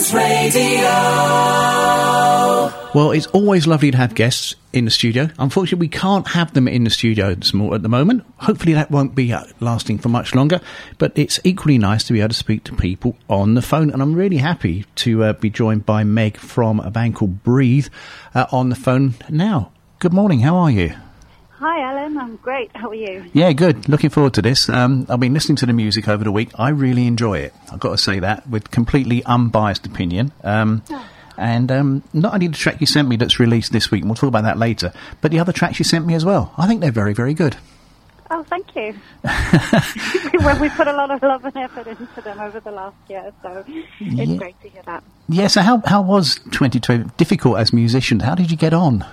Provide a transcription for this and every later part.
Radio. Well, it's always lovely to have guests in the studio. Unfortunately, we can't have them in the studio at the moment. Hopefully, that won't be uh, lasting for much longer. But it's equally nice to be able to speak to people on the phone. And I'm really happy to uh, be joined by Meg from a band called Breathe uh, on the phone now. Good morning. How are you? Hi, Alan. I'm great. How are you? Yeah, good. Looking forward to this. Um, I've been listening to the music over the week. I really enjoy it. I've got to say that with completely unbiased opinion. Um, And um, not only the track you sent me that's released this week, and we'll talk about that later, but the other tracks you sent me as well. I think they're very, very good. Oh, thank you. well, we put a lot of love and effort into them over the last year, so it's Yeah. great to hear that. Yeah, so how, how was 2020 difficult as musicians? How did you get on?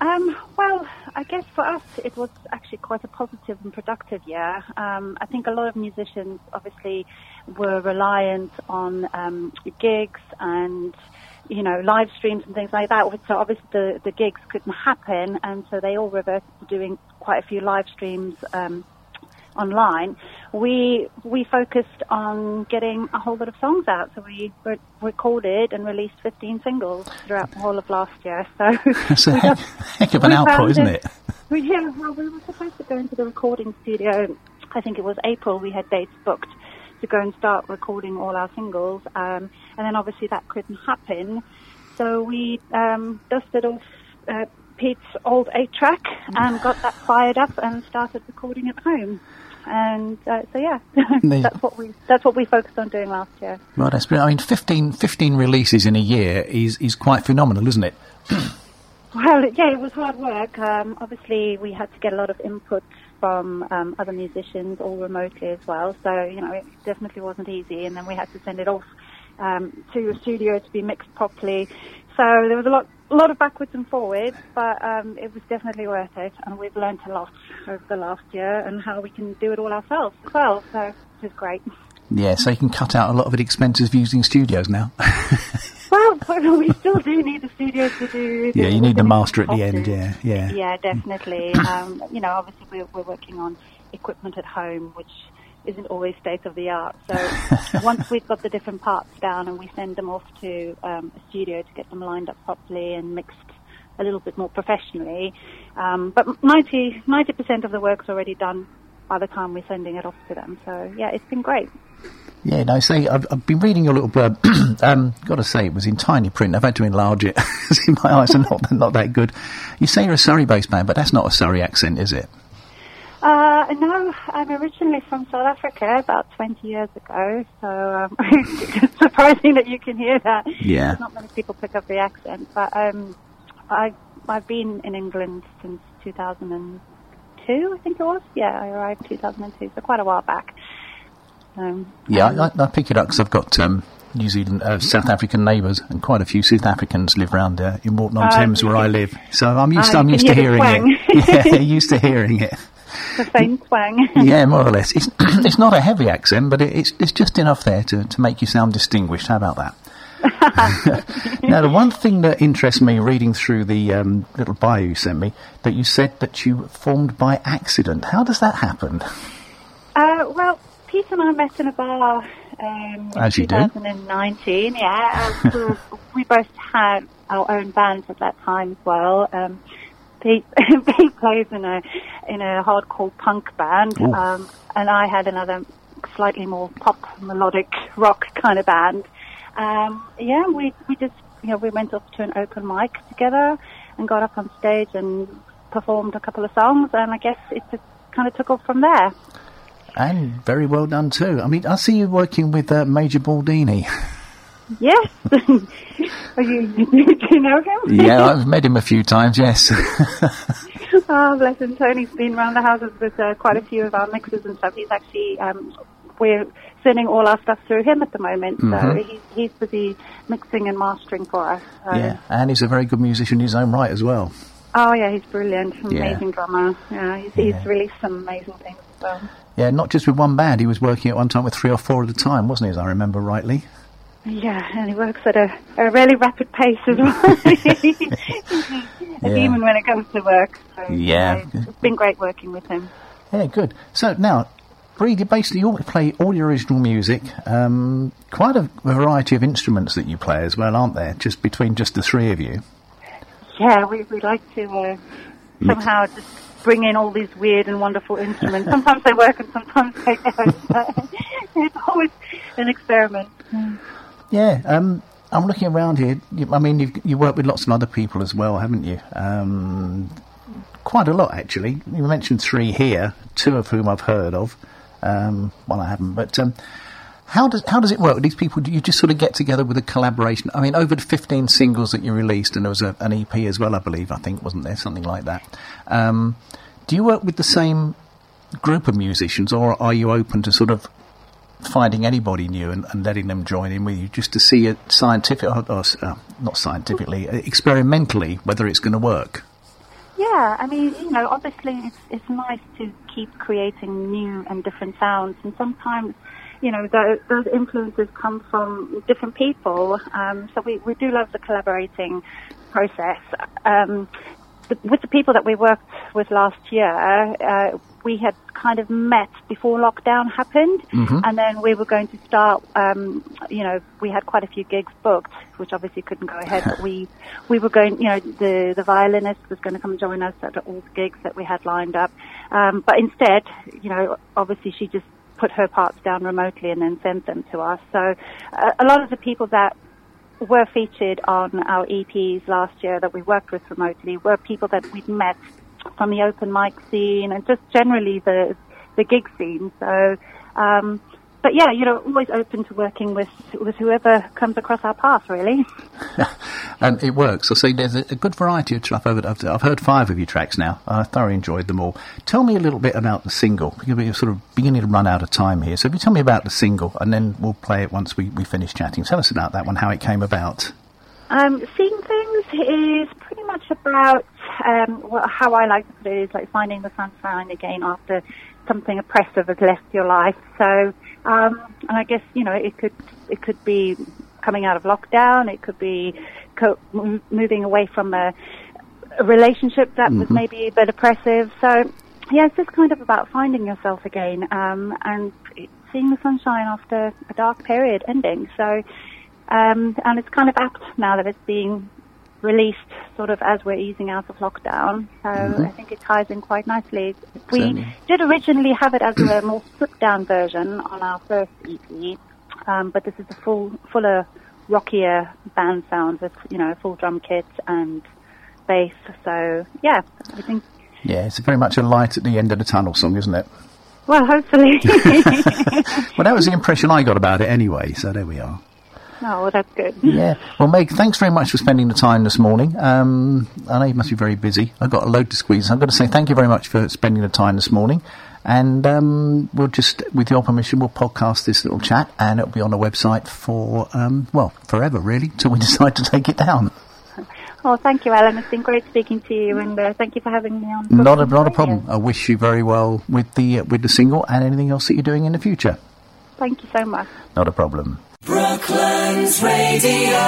Um, I guess for us it was actually quite a positive and productive year. Um, I think a lot of musicians obviously were reliant on um, gigs and you know live streams and things like that. So obviously the, the gigs couldn't happen, and so they all reverted to doing quite a few live streams. Um, online, we we focused on getting a whole lot of songs out. So we re- recorded and released 15 singles throughout the whole of last year. So That's a heck, got- heck of an output, isn't it? Well, yeah, well, we were supposed to go into the recording studio. I think it was April. We had dates booked to go and start recording all our singles, um, and then obviously that couldn't happen. So we um, dusted off uh, Pete's old eight-track and got that fired up and started recording at home. And uh, so yeah, that's what we that's what we focused on doing last year. Right, that's brilliant. I mean, 15, 15 releases in a year is, is quite phenomenal, isn't it? Well, yeah, it was hard work. Um, obviously, we had to get a lot of input from um, other musicians, all remotely as well. So, you know, it definitely wasn't easy. And then we had to send it off um, to a studio to be mixed properly. So there was a lot, a lot of backwards and forwards, but um, it was definitely worth it. And we've learned a lot over the last year and how we can do it all ourselves as well. So it was great. Yeah, so you can cut out a lot of the expenses of using studios now. Well, we still do need the studios to do. Yeah, you need the master at the end, yeah, yeah. Yeah, definitely. um, you know, obviously we're, we're working on equipment at home, which isn't always state of the art. So once we've got the different parts down and we send them off to um, a studio to get them lined up properly and mixed a little bit more professionally. Um, but 90 percent of the work's already done by the time we're sending it off to them. So yeah, it's been great. Yeah, no, say, I've, I've been reading your little blurb. um, got to say, it was in tiny print. I've had to enlarge it. See, my eyes are not, not that good. You say you're a Surrey-based band, but that's not a Surrey accent, is it? Uh, no, I'm originally from South Africa about 20 years ago, so um, it's surprising that you can hear that. Yeah. Not many people pick up the accent, but um, I, I've been in England since 2002, I think it was. Yeah, I arrived 2002, so quite a while back. Um, Yeah, I, I, pick it up because I've got um, New Zealand, uh, South African neighbours, and quite a few South Africans live round there in Walton on Oh, Thames, where I live. So I'm used, to, Oh, I'm used to hearing it. yeah, used to hearing it. The same twang. Yeah, more or less. It's it's not a heavy accent, but it, it's it's just enough there to, to make you sound distinguished. How about that? now, the one thing that interests me reading through the um, little bio you sent me, that you said that you formed by accident. How does that happen? Uh, well, Pete and I met in a bar um, As in you do. 2019. Yeah, uh, we, we both had our own bands at that time as well. Um, Pete, Pete plays in a in a hardcore punk band, um, and I had another slightly more pop melodic rock kind of band. Um, yeah, we we just you know we went off to an open mic together and got up on stage and performed a couple of songs, and I guess it just kind of took off from there. And very well done too. I mean, I see you working with uh, Major Baldini. Yes. You, do you know him? yeah, I've met him a few times. Yes. oh, bless him. Tony's been around the houses with uh, quite a few of our mixes and stuff. He's actually, um, we're sending all our stuff through him at the moment. So Mhm. he's, he's busy mixing and mastering for us. So. yeah, and he's a very good musician in his own right as well. Oh, yeah, he's brilliant. Yeah. Amazing drummer. Yeah, he's, Yeah. he's released some amazing things as well. Yeah, not just with one band. He was working at one time with three or four at a time, wasn't he? As I remember rightly. Yeah, and he works at a, a really rapid pace as well. He's a Yeah. demon when it comes to work. So, Yeah. it's been great working with him. Yeah, good. So now, Bree, you basically all play all your original music. Um, quite a variety of instruments that you play as well, aren't there? Just between just the three of you. Yeah, we, we like to uh, somehow just bring in all these weird and wonderful instruments. sometimes they work and sometimes they don't. it's always an experiment. Yeah, um, I'm looking around here. I mean, you've you worked with lots of other people as well, haven't you? Um, quite a lot, actually. You mentioned three here, two of whom I've heard of. Um, I haven't, but. Um, how does how does it work with these people? Do you just sort of get together with a collaboration? I mean, over the fifteen singles that you released, and there was a, an EP as well, I believe. I think wasn't there something like that? Um, do you work with the same group of musicians, or are you open to sort of finding anybody new and, and letting them join in with you, just to see it scientific, or, or uh, not scientifically, uh, experimentally, whether it's going to work? Yeah, I mean, you know, obviously it's it's nice to keep creating new and different sounds, and sometimes you know, those, those influences come from different people. Um, so we, we do love the collaborating process. Um, the, with the people that we worked with last year, uh, we had kind of met before lockdown happened, mm-hmm. and then we were going to start. Um, you know, we had quite a few gigs booked, which obviously couldn't go ahead. but we we were going. You know, the the violinist was going to come join us at all the gigs that we had lined up, um, but instead, you know, obviously she just put her parts down remotely and then sent them to us. So uh, a lot of the people that were featured on our EPs last year that we worked with remotely were people that we'd met from the open mic scene and just generally the the gig scene. So um, but yeah, you know, always open to working with with whoever comes across our path, really. and it works. I see there's a, a good variety of stuff. I've, I've, heard five of your tracks now. I thoroughly enjoyed them all. Tell me a little bit about the single. We're sort of beginning to run out of time here. So if you tell me about the single, and then we'll play it once we, we finish chatting. Tell us about that one, how it came about. Um, Seeing Things is pretty much about um, how I like to put it is like finding the sunshine again after something oppressive has left your life. So um, and I guess you know it could it could be coming out of lockdown. It could be co- moving away from a, a relationship that mm-hmm. was maybe a bit oppressive. So yeah, it's just kind of about finding yourself again um, and seeing the sunshine after a dark period ending. So um, and it's kind of apt now that it's being released sort of as we're easing out of lockdown. So mm-hmm. I think it ties in quite nicely. We Certainly. did originally have it as a more stripped down version on our first EP, um, but this is a full, fuller, rockier band sound with, you know, full drum kit and bass. So yeah, I think. Yeah, it's very much a light at the end of the tunnel song, isn't it? Well, hopefully. well, that was the impression I got about it anyway, so there we are. Oh, well, that's good. Yeah. Well, Meg, thanks very much for spending the time this morning. Um, I know you must be very busy. I've got a load to squeeze. I've got to say thank you very much for spending the time this morning. And um, we'll just, with your permission, we'll podcast this little chat and it'll be on the website for, um, well, forever, really, till we decide to take it down. Oh, thank you, Alan. It's been great speaking to you, and uh, thank you for having me on. Not a, not a problem. I wish you very well with the uh, with the single and anything else that you're doing in the future. Thank you so much. Not a problem. Brooklands Radio.